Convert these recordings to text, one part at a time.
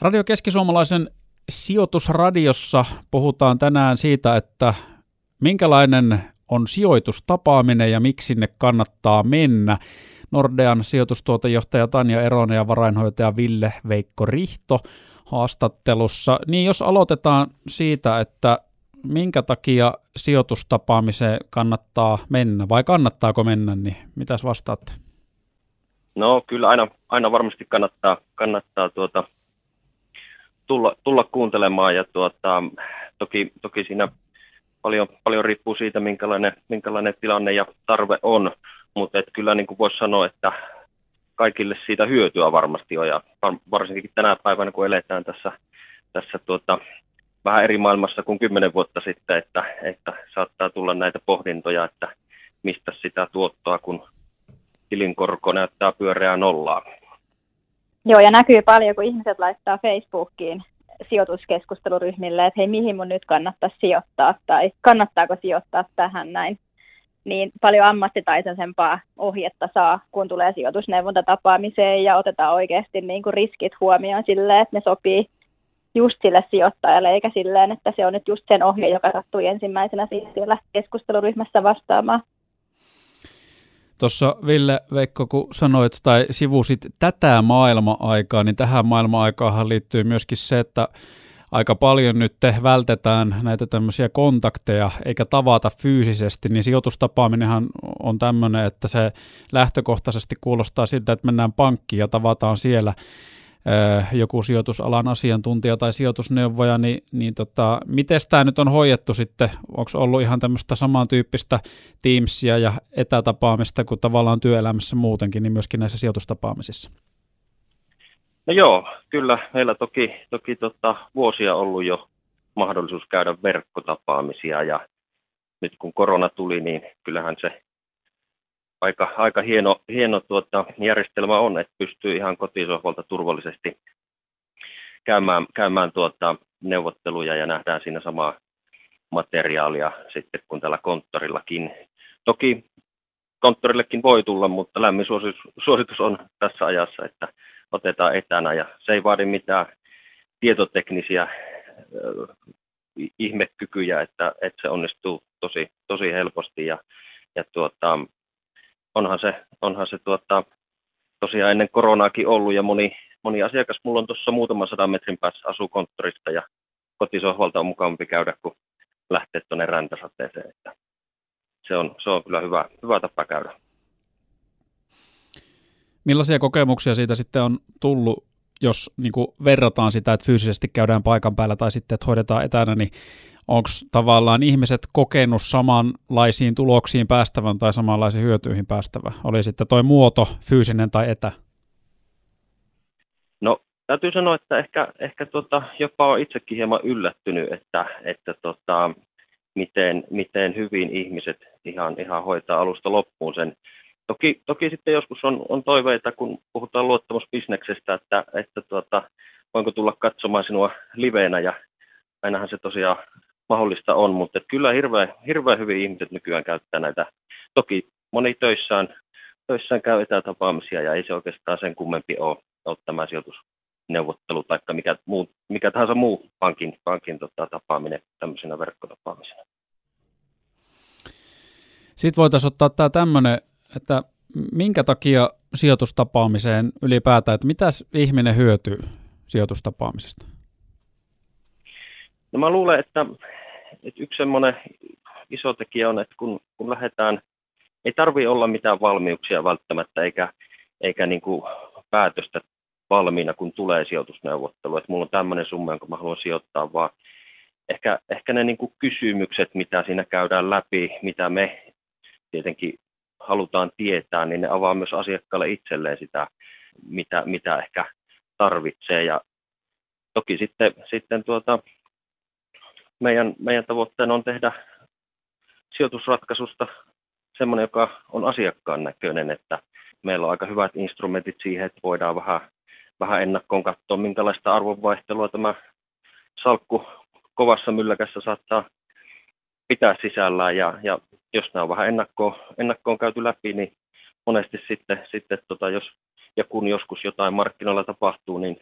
Radio Keskisuomalaisen sijoitusradiossa puhutaan tänään siitä, että minkälainen on sijoitustapaaminen ja miksi sinne kannattaa mennä. Nordean sijoitustuotejohtaja Tanja Eronen ja varainhoitaja Ville Veikko Rihto haastattelussa. Niin jos aloitetaan siitä, että minkä takia sijoitustapaamiseen kannattaa mennä vai kannattaako mennä, niin mitäs vastaatte? No kyllä aina, aina varmasti kannattaa, kannattaa tuota, tulla, tulla kuuntelemaan ja tuota, toki, toki siinä paljon, paljon riippuu siitä, minkälainen, minkälainen tilanne ja tarve on, mutta kyllä niin kuin voisi sanoa, että kaikille siitä hyötyä varmasti on ja varsinkin tänä päivänä, kun eletään tässä, tässä tuota, vähän eri maailmassa kuin kymmenen vuotta sitten, että, että saattaa tulla näitä pohdintoja, että mistä sitä tuottoa, kun tilinkorko näyttää pyöreää nollaa. Joo, ja näkyy paljon, kun ihmiset laittaa Facebookiin sijoituskeskusteluryhmille, että hei, mihin mun nyt kannattaa sijoittaa tai kannattaako sijoittaa tähän näin. Niin paljon ammattitaitoisempaa ohjetta saa, kun tulee sijoitusneuvontatapaamiseen ja otetaan oikeasti niin kuin riskit huomioon silleen, että ne sopii just sille sijoittajalle, eikä silleen, että se on nyt just sen ohje, joka sattui ensimmäisenä siellä keskusteluryhmässä vastaamaan. Tuossa Ville Veikko, kun sanoit tai sivusit tätä maailma-aikaa, niin tähän maailma-aikaahan liittyy myöskin se, että aika paljon nyt vältetään näitä tämmöisiä kontakteja eikä tavata fyysisesti, niin sijoitustapaaminenhan on tämmöinen, että se lähtökohtaisesti kuulostaa siltä, että mennään pankkiin ja tavataan siellä joku sijoitusalan asiantuntija tai sijoitusneuvoja, niin, niin tota, miten tämä nyt on hoidettu sitten? Onko ollut ihan tämmöistä samantyyppistä Teamsia ja etätapaamista kuin tavallaan työelämässä muutenkin, niin myöskin näissä sijoitustapaamisissa? No joo, kyllä meillä toki, toki tota, vuosia ollut jo mahdollisuus käydä verkkotapaamisia ja nyt kun korona tuli, niin kyllähän se aika, aika hieno, hieno tuota, järjestelmä on, että pystyy ihan kotisohvalta turvallisesti käymään, käymään tuota, neuvotteluja ja nähdään siinä samaa materiaalia sitten kuin tällä konttorillakin. Toki konttorillekin voi tulla, mutta lämmin suositus, suositus on tässä ajassa, että otetaan etänä ja se ei vaadi mitään tietoteknisiä ihmekykyjä, että, että se onnistuu tosi, tosi helposti ja, ja tuota, onhan se, onhan se tuota, tosiaan ennen koronaakin ollut ja moni, moni asiakas mulla on tuossa muutaman sadan metrin päässä asukonttorista ja kotisohvalta on mukavampi käydä kuin lähteä tuonne räntäsateeseen. Että se, on, se on kyllä hyvä, hyvä tapa käydä. Millaisia kokemuksia siitä sitten on tullut, jos niin verrataan sitä, että fyysisesti käydään paikan päällä tai sitten, että hoidetaan etänä, niin onko tavallaan ihmiset kokenut samanlaisiin tuloksiin päästävän tai samanlaisiin hyötyihin päästävän? Oli sitten toi muoto fyysinen tai etä? No täytyy sanoa, että ehkä, ehkä tota, jopa on itsekin hieman yllättynyt, että, että tota, miten, miten hyvin ihmiset ihan, ihan hoitaa alusta loppuun sen. Toki, toki sitten joskus on, on toiveita, kun puhutaan luottamusbisneksestä, että, että tota, voinko tulla katsomaan sinua liveenä ja ainahan se tosiaan mahdollista on, mutta kyllä hirveän, hirveän hyvin ihmiset nykyään käyttää näitä. Toki moni töissään, töissään käy etätapaamisia ja ei se oikeastaan sen kummempi ole, ole tämä sijoitusneuvottelu tai mikä, muu, mikä tahansa muu pankin, pankin tota, tapaaminen tämmöisenä verkkotapaamisena. Sitten voitaisiin ottaa tämä tämmöinen, että minkä takia sijoitustapaamiseen ylipäätään, että mitä ihminen hyötyy sijoitustapaamisesta? No mä luulen, että, että yksi semmoinen iso tekijä on, että kun, kun lähdetään, ei tarvi olla mitään valmiuksia välttämättä eikä, eikä niin kuin päätöstä valmiina, kun tulee sijoitusneuvottelu, että mulla on tämmöinen summa, jonka mä haluan sijoittaa, vaan ehkä, ehkä ne niin kuin kysymykset, mitä siinä käydään läpi, mitä me tietenkin halutaan tietää, niin ne avaa myös asiakkaalle itselleen sitä, mitä, mitä ehkä tarvitsee. Ja toki sitten, sitten tuota, meidän, meidän tavoitteena on tehdä sijoitusratkaisusta semmoinen, joka on asiakkaan näköinen, että meillä on aika hyvät instrumentit siihen, että voidaan vähän, vähän ennakkoon katsoa, minkälaista arvonvaihtelua tämä salkku kovassa mylläkässä saattaa pitää sisällään ja, ja jos nämä on vähän ennakkoon, ennakkoon käyty läpi, niin monesti sitten, sitten tota, jos ja kun joskus jotain markkinoilla tapahtuu, niin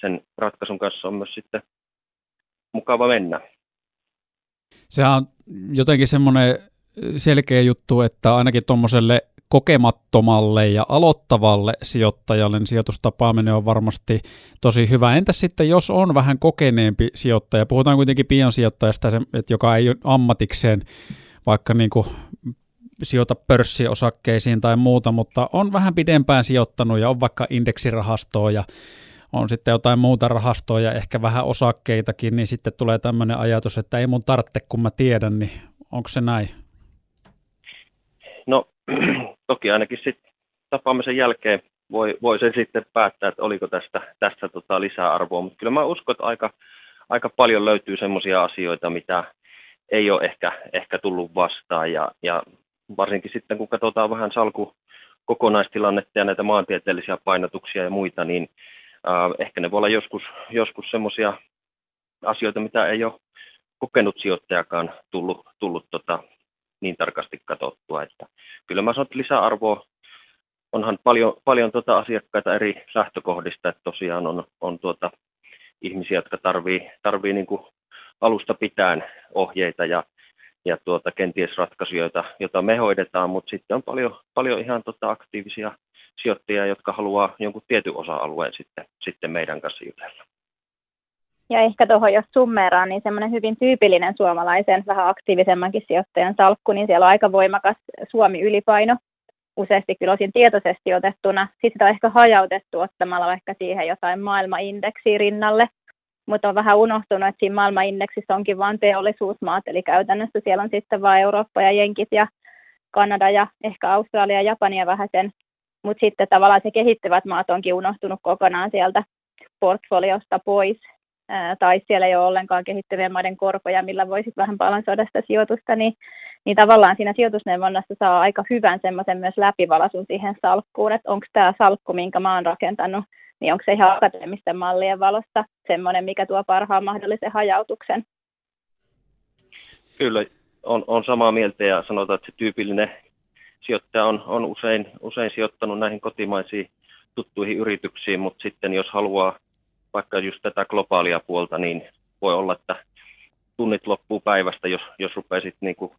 sen ratkaisun kanssa on myös sitten mukava mennä. Sehän on jotenkin semmoinen selkeä juttu, että ainakin tuommoiselle kokemattomalle ja aloittavalle sijoittajalle niin sijoitustapaaminen on varmasti tosi hyvä. Entä sitten, jos on vähän kokeneempi sijoittaja? Puhutaan kuitenkin piensijoittajasta, että joka ei ammatikseen vaikka niin kuin sijoita pörssiosakkeisiin tai muuta, mutta on vähän pidempään sijoittanut ja on vaikka indeksirahastoa ja on sitten jotain muuta rahastoa ja ehkä vähän osakkeitakin, niin sitten tulee tämmöinen ajatus, että ei mun tarvitse, kun mä tiedän, niin onko se näin? No toki ainakin sitten tapaamisen jälkeen voi, voi sen sitten päättää, että oliko tästä, tästä tota lisäarvoa, mutta kyllä mä uskon, että aika, aika paljon löytyy semmoisia asioita, mitä ei ole ehkä, ehkä tullut vastaan ja, ja varsinkin sitten kun katsotaan vähän salku kokonaistilannetta ja näitä maantieteellisiä painotuksia ja muita, niin äh, ehkä ne voi olla joskus, joskus semmoisia asioita, mitä ei ole kokenut sijoittajakaan tullut, tullut tota, niin tarkasti katsottua. Että kyllä mä sanon, että lisäarvoa onhan paljon, paljon tuota asiakkaita eri lähtökohdista, että tosiaan on, on tuota ihmisiä, jotka tarvii, tarvii niin kuin alusta pitään ohjeita ja, ja tuota, kenties ratkaisuja, joita me hoidetaan, mutta sitten on paljon, paljon ihan tota aktiivisia sijoittajia, jotka haluaa jonkun tietyn osa-alueen sitten, sitten meidän kanssa jutella. Ja ehkä tuohon, jos summeeraan, niin semmoinen hyvin tyypillinen suomalaisen, vähän aktiivisemmankin sijoittajan salkku, niin siellä on aika voimakas Suomi-ylipaino, useasti kyllä osin tietoisesti otettuna. Sitten sitä on ehkä hajautettu ottamalla vaikka siihen jotain maailmaindeksiä rinnalle, mutta on vähän unohtunut, että siinä maailmanindeksissä onkin vain teollisuusmaat, eli käytännössä siellä on sitten vain Eurooppa ja Jenkit ja Kanada ja ehkä Australia ja Japania vähän sen, mutta sitten tavallaan se kehittyvät maat onkin unohtunut kokonaan sieltä portfoliosta pois, tai siellä ei ole ollenkaan kehittyvien maiden korkoja, millä voisit vähän balansoida sitä sijoitusta, niin, niin tavallaan siinä sijoitusneuvonnassa saa aika hyvän semmoisen myös läpivalaisun siihen salkkuun, että onko tämä salkku, minkä mä oon rakentanut, niin onko se ihan akateemisten mallien valosta semmoinen, mikä tuo parhaan mahdollisen hajautuksen? Kyllä, on, on samaa mieltä ja sanotaan, että se tyypillinen sijoittaja on, on usein, usein sijoittanut näihin kotimaisiin tuttuihin yrityksiin, mutta sitten jos haluaa vaikka just tätä globaalia puolta, niin voi olla, että tunnit loppuu päivästä, jos, jos rupeaisit niin kuin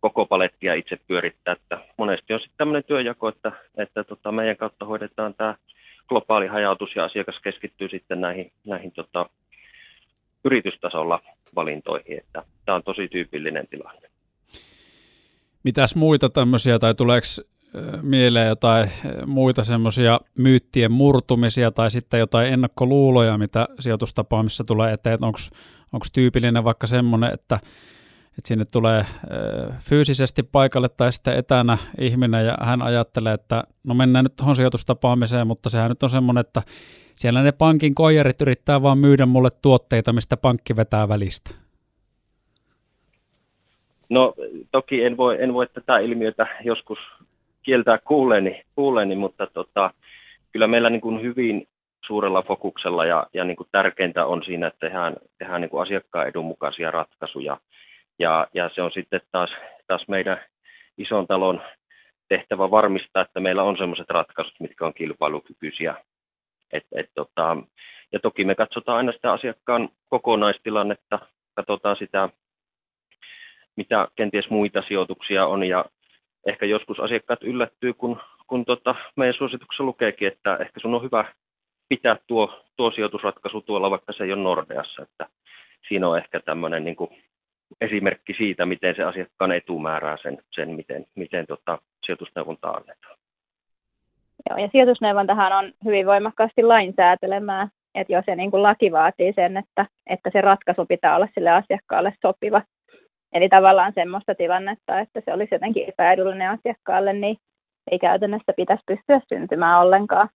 koko palettia itse pyörittää. Että monesti on sitten tämmöinen työjako, että, että tota, meidän kautta hoidetaan tämä globaali hajautus ja asiakas keskittyy sitten näihin, näihin tota, yritystasolla valintoihin. Että tämä on tosi tyypillinen tilanne. Mitäs muita tämmöisiä, tai tuleeko mieleen jotain muita semmoisia myyttien murtumisia tai sitten jotain ennakkoluuloja, mitä sijoitustapaamissa tulee eteen, onko tyypillinen vaikka semmoinen, että, että sinne tulee fyysisesti paikalle tai sitten etänä ihminen ja hän ajattelee, että no mennään nyt tuohon sijoitustapaamiseen, mutta sehän nyt on semmoinen, että siellä ne pankin koijarit yrittää vaan myydä mulle tuotteita, mistä pankki vetää välistä. No toki en voi, en voi tätä ilmiötä joskus kieltää kuuleeni, kuuleeni mutta tota, kyllä meillä niin kuin hyvin suurella fokuksella ja, ja niin kuin tärkeintä on siinä, että tehdään, tehdään niin kuin asiakkaan edun mukaisia ratkaisuja. Ja, ja se on sitten taas, taas meidän ison talon tehtävä varmistaa, että meillä on sellaiset ratkaisut, mitkä on kilpailukykyisiä. Et, et, tota, ja toki me katsotaan aina sitä asiakkaan kokonaistilannetta, katsotaan sitä, mitä kenties muita sijoituksia on ja, ehkä joskus asiakkaat yllättyy, kun, kun tota, meidän suosituksessa lukeekin, että ehkä sun on hyvä pitää tuo, tuo sijoitusratkaisu tuolla, vaikka se ei ole Nordeassa. Että siinä on ehkä tämmöinen niin esimerkki siitä, miten se asiakkaan etu määrää sen, sen miten, miten tota, sijoitusneuvonta annetaan. Joo, ja sijoitusneuvontahan on hyvin voimakkaasti lainsäätelemää, että jos se niin laki vaatii sen, että, että se ratkaisu pitää olla sille asiakkaalle sopiva, Eli tavallaan semmoista tilannetta, että se olisi jotenkin epäedullinen asiakkaalle, niin ei käytännössä pitäisi pystyä syntymään ollenkaan.